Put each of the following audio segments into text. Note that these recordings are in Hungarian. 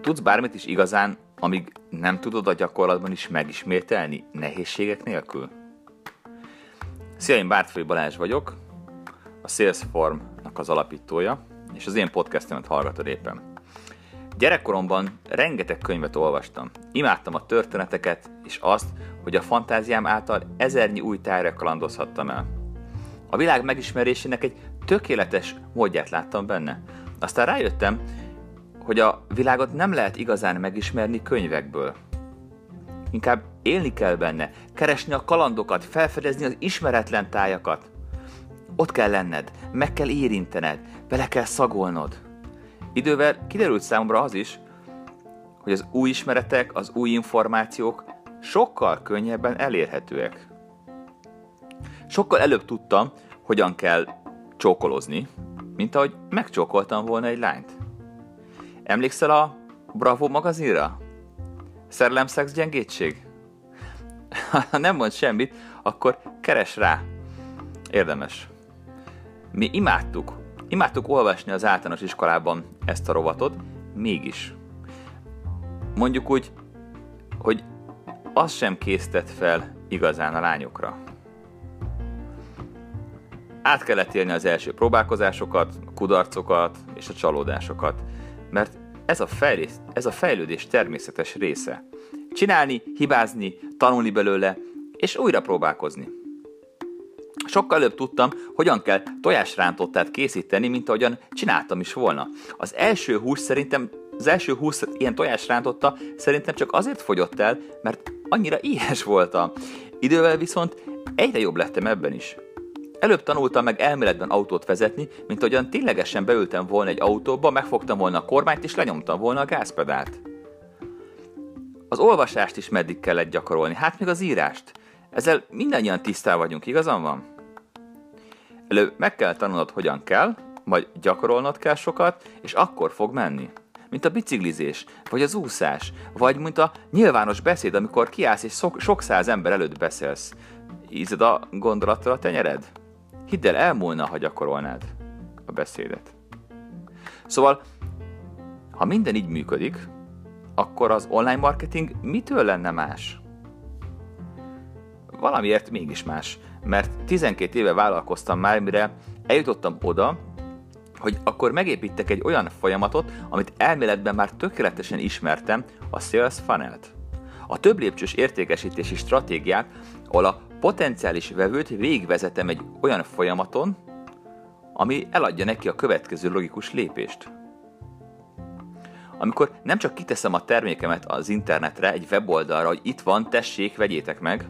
Tudsz bármit is igazán, amíg nem tudod a gyakorlatban is megismételni, nehézségek nélkül? Szia, én Bártfői Balázs vagyok, a Salesform-nak az alapítója, és az én podcastemet hallgatod éppen. Gyerekkoromban rengeteg könyvet olvastam. Imádtam a történeteket, és azt, hogy a fantáziám által ezernyi új tájra kalandozhattam el. A világ megismerésének egy tökéletes módját láttam benne. Aztán rájöttem, hogy a világot nem lehet igazán megismerni könyvekből. Inkább élni kell benne, keresni a kalandokat, felfedezni az ismeretlen tájakat. Ott kell lenned, meg kell érintened, bele kell szagolnod. Idővel kiderült számomra az is, hogy az új ismeretek, az új információk sokkal könnyebben elérhetőek. Sokkal előbb tudtam, hogyan kell csókolozni, mint ahogy megcsókoltam volna egy lányt. Emlékszel a Bravo magazinra? Szerelem, szex, gyengétség? Ha nem mond semmit, akkor keres rá. Érdemes. Mi imádtuk, imádtuk olvasni az általános iskolában ezt a rovatot, mégis. Mondjuk úgy, hogy az sem készített fel igazán a lányokra. Át kellett élni az első próbálkozásokat, a kudarcokat és a csalódásokat, mert ez a, fejlés, ez a fejlődés természetes része. Csinálni, hibázni, tanulni belőle, és újra próbálkozni. Sokkal előbb tudtam, hogyan kell tojásrántottát készíteni, mint ahogyan csináltam is volna. Az első hús szerintem, az első húsz ilyen tojásrántotta szerintem csak azért fogyott el, mert annyira éhes voltam. Idővel viszont egyre jobb lettem ebben is. Előbb tanultam meg elméletben autót vezetni, mint ahogyan ténylegesen beültem volna egy autóba, megfogtam volna a kormányt és lenyomtam volna a gázpedált. Az olvasást is meddig kellett gyakorolni, hát még az írást. Ezzel mindannyian tisztán vagyunk, igazam van? Előbb meg kell tanulnod, hogyan kell, majd gyakorolnod kell sokat, és akkor fog menni. Mint a biciklizés, vagy az úszás, vagy mint a nyilvános beszéd, amikor kiállsz és sok, sok száz ember előtt beszélsz. Ízed a gondolattal a tenyered? Hidd el, elmúlna, ha gyakorolnád a beszédet. Szóval, ha minden így működik, akkor az online marketing mitől lenne más? Valamiért mégis más, mert 12 éve vállalkoztam már, mire eljutottam oda, hogy akkor megépítek egy olyan folyamatot, amit elméletben már tökéletesen ismertem, a Sales Funnel-t. A több lépcsős értékesítési stratégiát, ahol a potenciális vevőt végigvezetem egy olyan folyamaton, ami eladja neki a következő logikus lépést. Amikor nem csak kiteszem a termékemet az internetre, egy weboldalra, hogy itt van, tessék, vegyétek meg,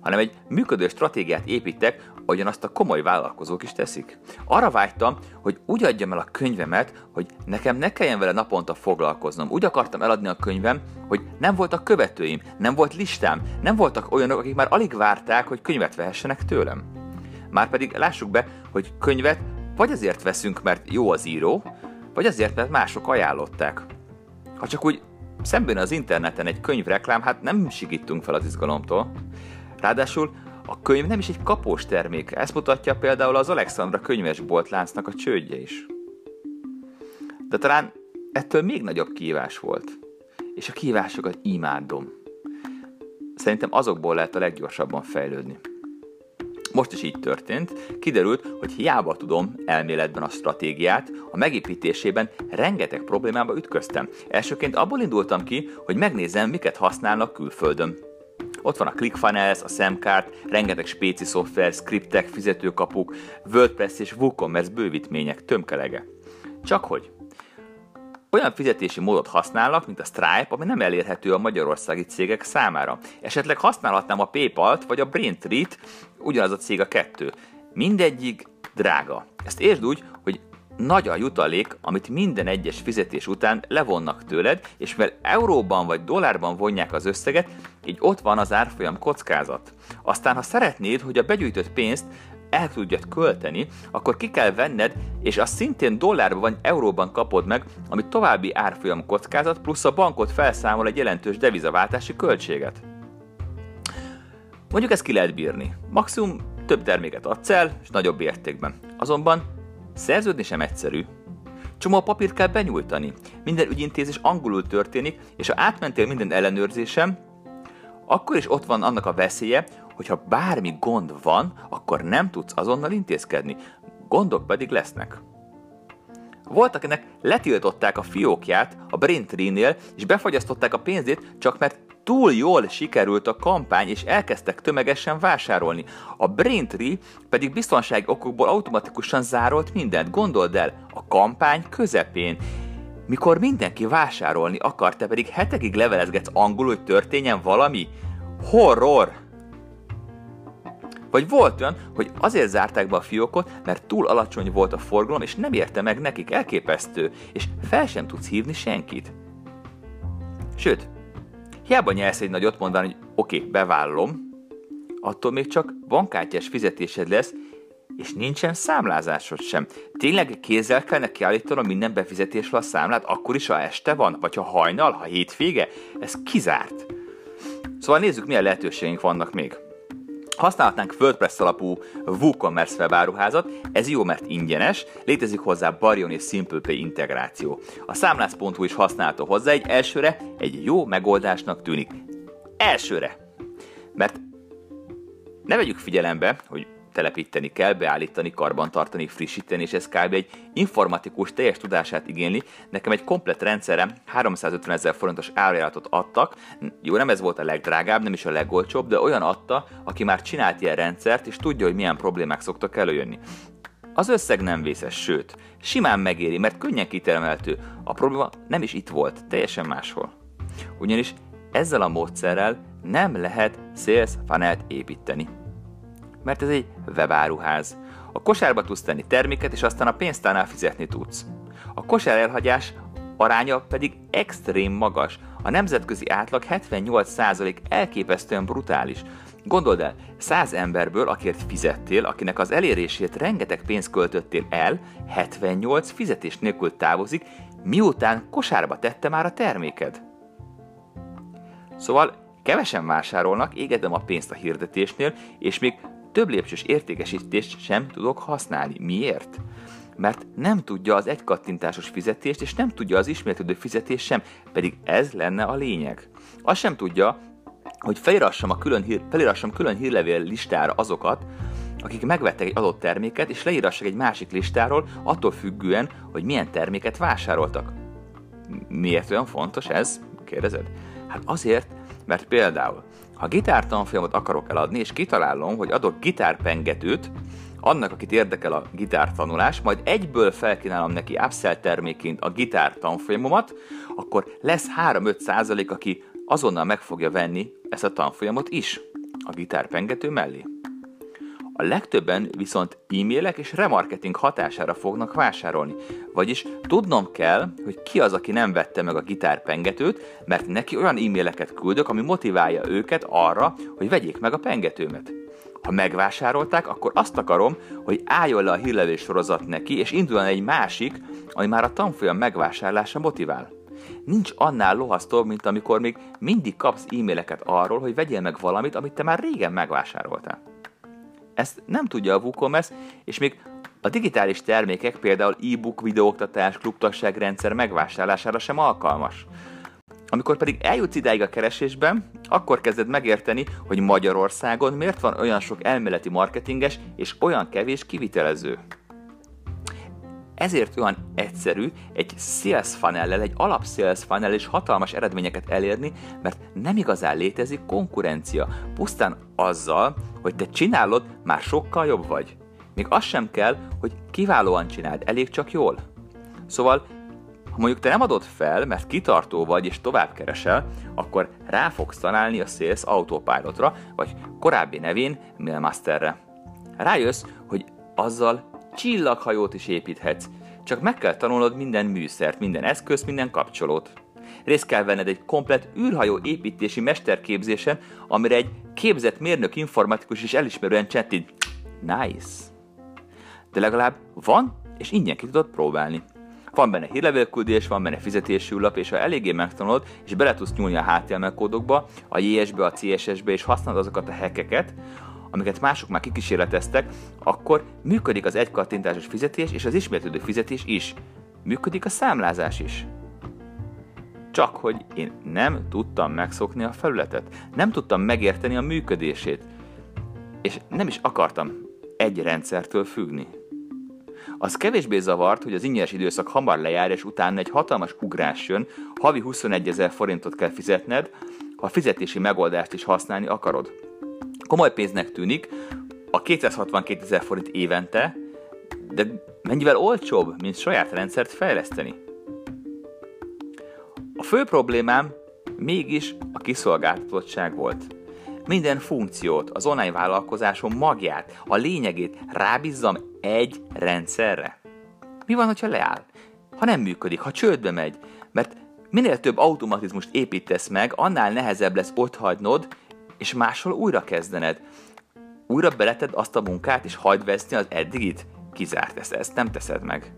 hanem egy működő stratégiát építek, ahogyan azt a komoly vállalkozók is teszik. Arra vágytam, hogy úgy adjam el a könyvemet, hogy nekem ne kelljen vele naponta foglalkoznom. Úgy akartam eladni a könyvem, hogy nem voltak követőim, nem volt listám, nem voltak olyanok, akik már alig várták, hogy könyvet vehessenek tőlem. Márpedig lássuk be, hogy könyvet vagy azért veszünk, mert jó az író, vagy azért, mert mások ajánlották. Ha csak úgy szemben az interneten egy könyvreklám, hát nem sigítunk fel az izgalomtól. Ráadásul a könyv nem is egy kapós termék, ezt mutatja például az Alexandra könyvesbolt láncnak a csődje is. De talán ettől még nagyobb kívás volt. És a kívásokat imádom. Szerintem azokból lehet a leggyorsabban fejlődni. Most is így történt, kiderült, hogy hiába tudom elméletben a stratégiát, a megépítésében rengeteg problémába ütköztem. Elsőként abból indultam ki, hogy megnézem, miket használnak külföldön. Ott van a ClickFunnels, a Semcart, rengeteg spéci szoftver, skriptek, fizetőkapuk, WordPress és WooCommerce bővítmények tömkelege. Csak hogy olyan fizetési módot használnak, mint a Stripe, ami nem elérhető a magyarországi cégek számára. Esetleg használhatnám a PayPal-t vagy a Braintree-t, ugyanaz a cég a kettő. Mindegyik drága. Ezt értsd úgy, hogy nagy a jutalék, amit minden egyes fizetés után levonnak tőled, és mivel euróban vagy dollárban vonják az összeget, így ott van az árfolyam kockázat. Aztán, ha szeretnéd, hogy a begyűjtött pénzt el tudjad költeni, akkor ki kell venned, és azt szintén dollárban vagy euróban kapod meg, ami további árfolyam kockázat, plusz a bankot felszámol egy jelentős devizaváltási költséget. Mondjuk ezt ki lehet bírni. Maximum több terméket adsz el, és nagyobb értékben. Azonban szerződni sem egyszerű. Csomó papírt kell benyújtani. Minden ügyintézés angolul történik, és ha átmentél minden ellenőrzésem, akkor is ott van annak a veszélye, hogyha bármi gond van, akkor nem tudsz azonnal intézkedni. Gondok pedig lesznek. Volt, akinek letiltották a fiókját a Braintree-nél, és befagyasztották a pénzét, csak mert túl jól sikerült a kampány, és elkezdtek tömegesen vásárolni. A Braintree pedig biztonsági okokból automatikusan zárolt mindent. Gondold el, a kampány közepén. Mikor mindenki vásárolni akar, te pedig hetekig levelezgetsz angolul, hogy történjen valami? Horror! Vagy volt olyan, hogy azért zárták be a fiókot, mert túl alacsony volt a forgalom, és nem érte meg nekik, elképesztő, és fel sem tudsz hívni senkit. Sőt, hiába nyersz egy nagyot mondani, hogy oké, okay, bevállalom, attól még csak bankkártyás fizetésed lesz, és nincsen számlázásod sem. Tényleg kézzel kell neki állítanom minden befizetésről a számlát, akkor is, ha este van, vagy ha hajnal, ha hétvége? Ez kizárt. Szóval nézzük, milyen lehetőségeink vannak még. Használhatnánk WordPress alapú WooCommerce webáruházat, ez jó, mert ingyenes, létezik hozzá Barion és SimplePay integráció. A számlász.hu is használható hozzá, egy elsőre egy jó megoldásnak tűnik. Elsőre! Mert ne vegyük figyelembe, hogy telepíteni kell, beállítani, karbantartani, frissíteni, és ez kb. egy informatikus teljes tudását igényli. Nekem egy komplet rendszerem 350 ezer forintos árajánlatot adtak, jó, nem ez volt a legdrágább, nem is a legolcsóbb, de olyan adta, aki már csinált ilyen rendszert, és tudja, hogy milyen problémák szoktak előjönni. Az összeg nem vészes, sőt, simán megéri, mert könnyen kitermelhető. A probléma nem is itt volt, teljesen máshol. Ugyanis ezzel a módszerrel nem lehet sales funnelt építeni mert ez egy webáruház. A kosárba tudsz tenni terméket, és aztán a pénztárnál fizetni tudsz. A kosár elhagyás aránya pedig extrém magas. A nemzetközi átlag 78% elképesztően brutális. Gondold el, 100 emberből, akiért fizettél, akinek az elérését rengeteg pénzt költöttél el, 78 fizetés nélkül távozik, miután kosárba tette már a terméked. Szóval kevesen vásárolnak, égedem a pénzt a hirdetésnél, és még több lépcsős értékesítést sem tudok használni. Miért? Mert nem tudja az egykattintásos fizetést, és nem tudja az ismétlődő fizetést sem, pedig ez lenne a lényeg. Azt sem tudja, hogy felirassam, a külön hír, felirassam külön hírlevél listára azokat, akik megvettek egy adott terméket, és leírassak egy másik listáról, attól függően, hogy milyen terméket vásároltak. Miért olyan fontos ez? Kérdezed? Hát azért, mert például ha gitártanfolyamot akarok eladni, és kitalálom, hogy adok gitárpengetőt, annak, akit érdekel a gitártanulás, majd egyből felkínálom neki upsell terméként a gitár tanfolyamomat, akkor lesz 3-5 százalék, aki azonnal meg fogja venni ezt a tanfolyamot is a gitárpengető mellé. A legtöbben viszont e-mailek és remarketing hatására fognak vásárolni. Vagyis tudnom kell, hogy ki az, aki nem vette meg a gitárpengetőt, mert neki olyan e-maileket küldök, ami motiválja őket arra, hogy vegyék meg a pengetőmet. Ha megvásárolták, akkor azt akarom, hogy álljon le a hírlevés sorozat neki, és induljon egy másik, ami már a tanfolyam megvásárlása motivál. Nincs annál lohasztó, mint amikor még mindig kapsz e-maileket arról, hogy vegyél meg valamit, amit te már régen megvásároltál. Ezt nem tudja a WooCommerce, és még a digitális termékek, például e-book, videóoktatás, klubtagságrendszer megvásárlására sem alkalmas. Amikor pedig eljutsz idáig a keresésben, akkor kezded megérteni, hogy Magyarországon miért van olyan sok elméleti marketinges és olyan kevés kivitelező. Ezért olyan egyszerű egy sales funnel egy alap sales funnel és hatalmas eredményeket elérni, mert nem igazán létezik konkurencia. Pusztán azzal, hogy te csinálod, már sokkal jobb vagy. Még az sem kell, hogy kiválóan csináld, elég csak jól. Szóval, ha mondjuk te nem adod fel, mert kitartó vagy és tovább keresel, akkor rá fogsz találni a Sales Autopilotra, vagy korábbi nevén Mailmasterre. Rájössz, hogy azzal csillaghajót is építhetsz, csak meg kell tanulnod minden műszert, minden eszköz, minden kapcsolót. Részt kell venned egy komplet űrhajó építési mesterképzésen, amire egy képzett mérnök informatikus is elismerően csettint. Nice! De legalább van, és ingyen ki tudod próbálni. Van benne hírlevélküldés, van benne fizetési lap, és ha eléggé megtanulod, és bele tudsz nyúlni a HTML kódokba, a JS-be, a CSS-be, és használod azokat a hackeket, amiket mások már kikísérleteztek, akkor működik az egykattintásos fizetés és az ismétlődő fizetés is. Működik a számlázás is. Csak hogy én nem tudtam megszokni a felületet, nem tudtam megérteni a működését, és nem is akartam egy rendszertől függni. Az kevésbé zavart, hogy az ingyenes időszak hamar lejár, és utána egy hatalmas ugrás jön, havi 21 ezer forintot kell fizetned, ha fizetési megoldást is használni akarod. Komoly pénznek tűnik, a 262 ezer forint évente, de mennyivel olcsóbb, mint saját rendszert fejleszteni? A fő problémám mégis a kiszolgáltatottság volt. Minden funkciót, az online vállalkozásom magját, a lényegét rábízzam egy rendszerre. Mi van, ha leáll? Ha nem működik, ha csődbe megy? Mert minél több automatizmust építesz meg, annál nehezebb lesz ott hagynod, és máshol újra kezdened. Újra beleted azt a munkát, és hagyd veszni az eddigit? Kizárt ezt, ezt nem teszed meg.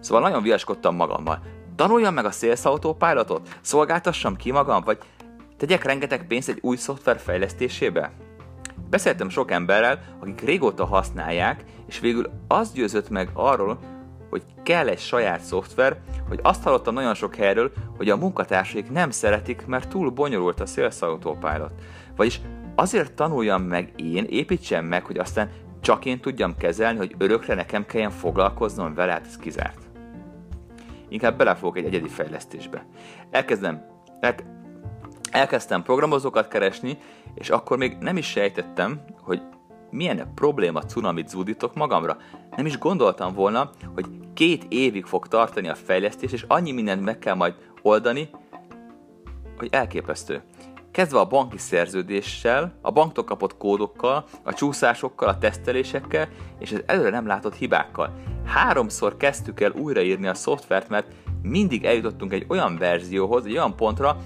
Szóval nagyon viaskodtam magammal. Tanuljam meg a Sales Autopilotot? Szolgáltassam ki magam? Vagy tegyek rengeteg pénzt egy új szoftver fejlesztésébe? Beszéltem sok emberrel, akik régóta használják, és végül az győzött meg arról, hogy kell egy saját szoftver, hogy azt hallottam nagyon sok helyről, hogy a munkatársaik nem szeretik, mert túl bonyolult a Sales Autopilot. Vagyis azért tanuljam meg én, építsem meg, hogy aztán csak én tudjam kezelni, hogy örökre nekem kelljen foglalkoznom vele, hát ez kizárt. Inkább belefogok egy egyedi fejlesztésbe. Elkezdem, el, elkezdtem programozókat keresni, és akkor még nem is sejtettem, hogy milyen probléma cunamit zúdítok magamra. Nem is gondoltam volna, hogy két évig fog tartani a fejlesztés, és annyi mindent meg kell majd oldani, hogy elképesztő. Kezdve a banki szerződéssel, a banktól kapott kódokkal, a csúszásokkal, a tesztelésekkel, és az előre nem látott hibákkal. Háromszor kezdtük el újraírni a szoftvert, mert mindig eljutottunk egy olyan verzióhoz, egy olyan pontra,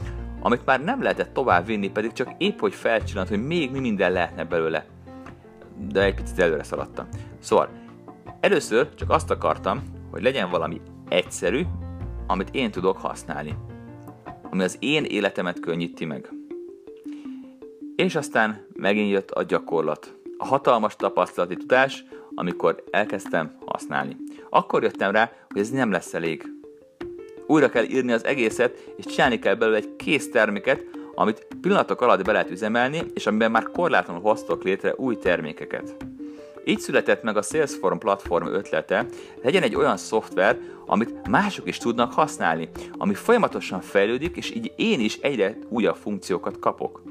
amit már nem lehetett tovább vinni, pedig csak épp hogy felcsillant, hogy még mi minden lehetne belőle. De egy picit előre szaladtam. Szóval, először csak azt akartam, hogy legyen valami egyszerű, amit én tudok használni. Ami az én életemet könnyíti meg. És aztán megint jött a gyakorlat. A hatalmas tapasztalati tudás, amikor elkezdtem használni. Akkor jöttem rá, hogy ez nem lesz elég újra kell írni az egészet, és csinálni kell belőle egy kész terméket, amit pillanatok alatt be lehet üzemelni, és amiben már korlátlanul hoztok létre új termékeket. Így született meg a Salesforce platform ötlete, legyen egy olyan szoftver, amit mások is tudnak használni, ami folyamatosan fejlődik, és így én is egyre újabb funkciókat kapok.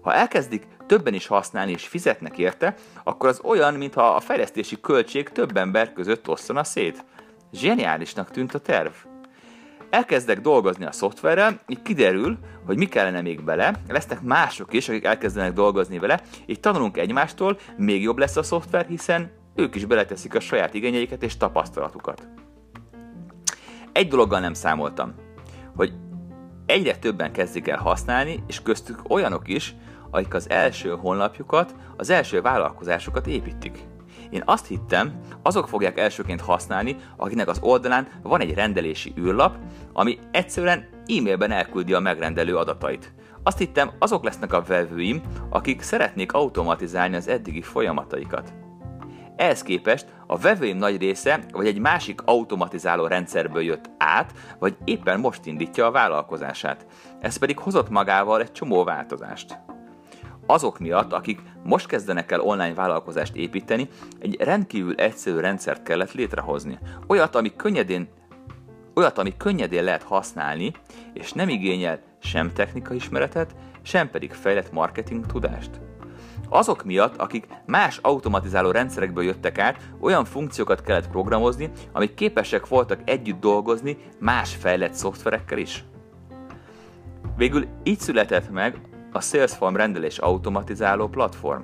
Ha elkezdik többen is használni és fizetnek érte, akkor az olyan, mintha a fejlesztési költség több ember között osszana szét. Zseniálisnak tűnt a terv. Elkezdek dolgozni a szoftverrel, így kiderül, hogy mi kellene még bele, lesznek mások is, akik elkezdenek dolgozni vele, így tanulunk egymástól, még jobb lesz a szoftver, hiszen ők is beleteszik a saját igényeiket és tapasztalatukat. Egy dologgal nem számoltam, hogy egyre többen kezdik el használni, és köztük olyanok is, akik az első honlapjukat, az első vállalkozásokat építik. Én azt hittem, azok fogják elsőként használni, akinek az oldalán van egy rendelési űrlap, ami egyszerűen e-mailben elküldi a megrendelő adatait. Azt hittem, azok lesznek a vevőim, akik szeretnék automatizálni az eddigi folyamataikat. Ehhez képest a vevőim nagy része vagy egy másik automatizáló rendszerből jött át, vagy éppen most indítja a vállalkozását. Ez pedig hozott magával egy csomó változást azok miatt, akik most kezdenek el online vállalkozást építeni, egy rendkívül egyszerű rendszert kellett létrehozni. Olyat, ami könnyedén olyat, ami könnyedén lehet használni, és nem igényel sem technikai ismeretet, sem pedig fejlett marketing tudást. Azok miatt, akik más automatizáló rendszerekből jöttek át, olyan funkciókat kellett programozni, amik képesek voltak együtt dolgozni más fejlett szoftverekkel is. Végül így született meg a Salesforce rendelés automatizáló platform.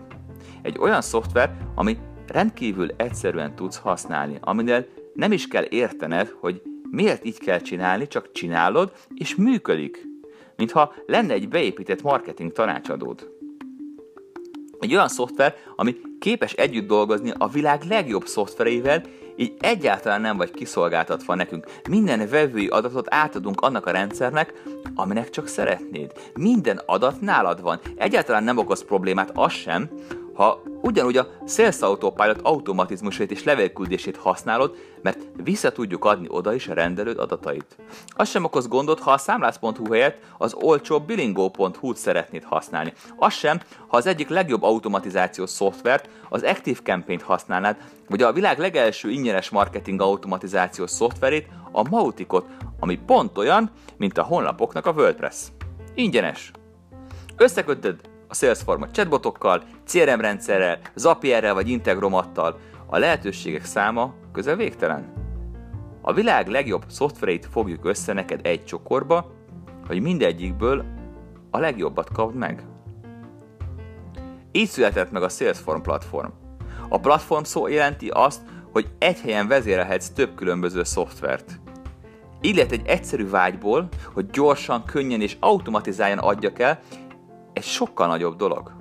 Egy olyan szoftver, ami rendkívül egyszerűen tudsz használni, aminél nem is kell értened, hogy miért így kell csinálni, csak csinálod, és működik. Mintha lenne egy beépített marketing tanácsadód. Egy olyan szoftver, ami képes együtt dolgozni a világ legjobb szoftvereivel, így egyáltalán nem vagy kiszolgáltatva nekünk. Minden vevői adatot átadunk annak a rendszernek, aminek csak szeretnéd. Minden adat nálad van. Egyáltalán nem okoz problémát az sem, ha ugyanúgy a Sales Autopilot automatizmusait és levélküldését használod, mert vissza tudjuk adni oda is a rendelőd adatait. Az sem okoz gondot, ha a számlász.hu helyett az olcsó bilingo.hu-t szeretnéd használni. Az sem, ha az egyik legjobb automatizációs szoftvert, az Active Campaign-t használnád, vagy a világ legelső ingyenes marketing automatizációs szoftverét, a Mauticot, ami pont olyan, mint a honlapoknak a WordPress. Ingyenes. Összekötöd a Salesforce chatbotokkal, CRM rendszerrel, Zapierrel vagy Integromattal. A lehetőségek száma közel végtelen. A világ legjobb szoftvereit fogjuk össze neked egy csokorba, hogy mindegyikből a legjobbat kapd meg. Így született meg a Salesforce platform. A platform szó jelenti azt, hogy egy helyen vezérelhetsz több különböző szoftvert. Így lehet egy egyszerű vágyból, hogy gyorsan, könnyen és automatizáljan adjak el, egy sokkal nagyobb dolog.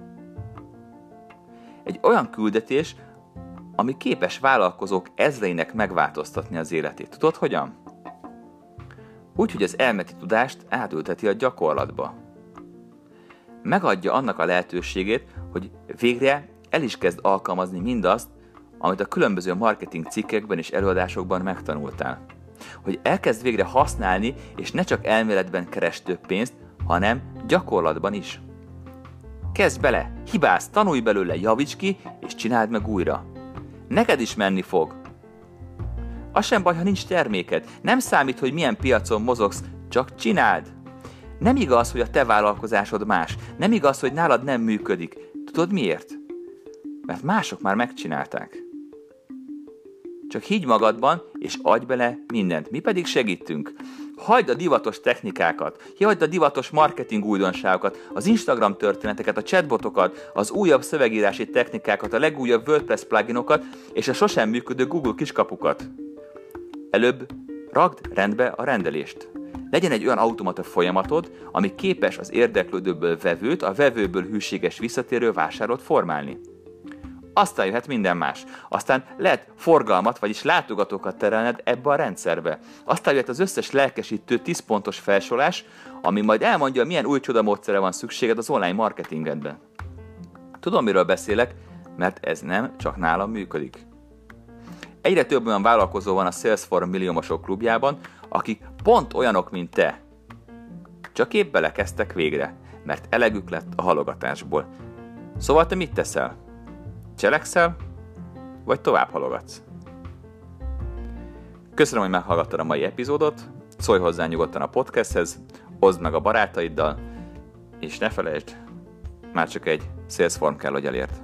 Egy olyan küldetés, ami képes vállalkozók ezreinek megváltoztatni az életét. Tudod hogyan? Úgy, hogy az elmeti tudást átülteti a gyakorlatba. Megadja annak a lehetőségét, hogy végre el is kezd alkalmazni mindazt, amit a különböző marketing cikkekben és előadásokban megtanultál. Hogy elkezd végre használni, és ne csak elméletben keres több pénzt, hanem gyakorlatban is. Kezd bele, hibáz, tanulj belőle, javíts ki, és csináld meg újra. Neked is menni fog. Az sem baj, ha nincs terméked. Nem számít, hogy milyen piacon mozogsz, csak csináld. Nem igaz, hogy a te vállalkozásod más. Nem igaz, hogy nálad nem működik. Tudod miért? Mert mások már megcsinálták. Csak higgy magadban, és adj bele mindent. Mi pedig segítünk. Hagyd a divatos technikákat, hagyd a divatos marketing újdonságokat, az Instagram történeteket, a chatbotokat, az újabb szövegírási technikákat, a legújabb WordPress pluginokat és a sosem működő Google kiskapukat. Előbb ragd rendbe a rendelést. Legyen egy olyan automata folyamatod, ami képes az érdeklődőből vevőt, a vevőből hűséges visszatérő vásárot formálni aztán jöhet minden más. Aztán lehet forgalmat, vagyis látogatókat terelned ebbe a rendszerbe. Aztán jöhet az összes lelkesítő 10 pontos felsorolás, ami majd elmondja, milyen új csodamódszere van szükséged az online marketingedben. Tudom, miről beszélek, mert ez nem csak nálam működik. Egyre több olyan vállalkozó van a Salesforce milliómosok klubjában, akik pont olyanok, mint te. Csak épp belekezdtek végre, mert elegük lett a halogatásból. Szóval te mit teszel? Cselekszel, vagy tovább halogatsz? Köszönöm, hogy meghallgattad a mai epizódot, szólj hozzá nyugodtan a podcasthez, oszd meg a barátaiddal, és ne felejtsd, már csak egy Salesform kell, hogy elért.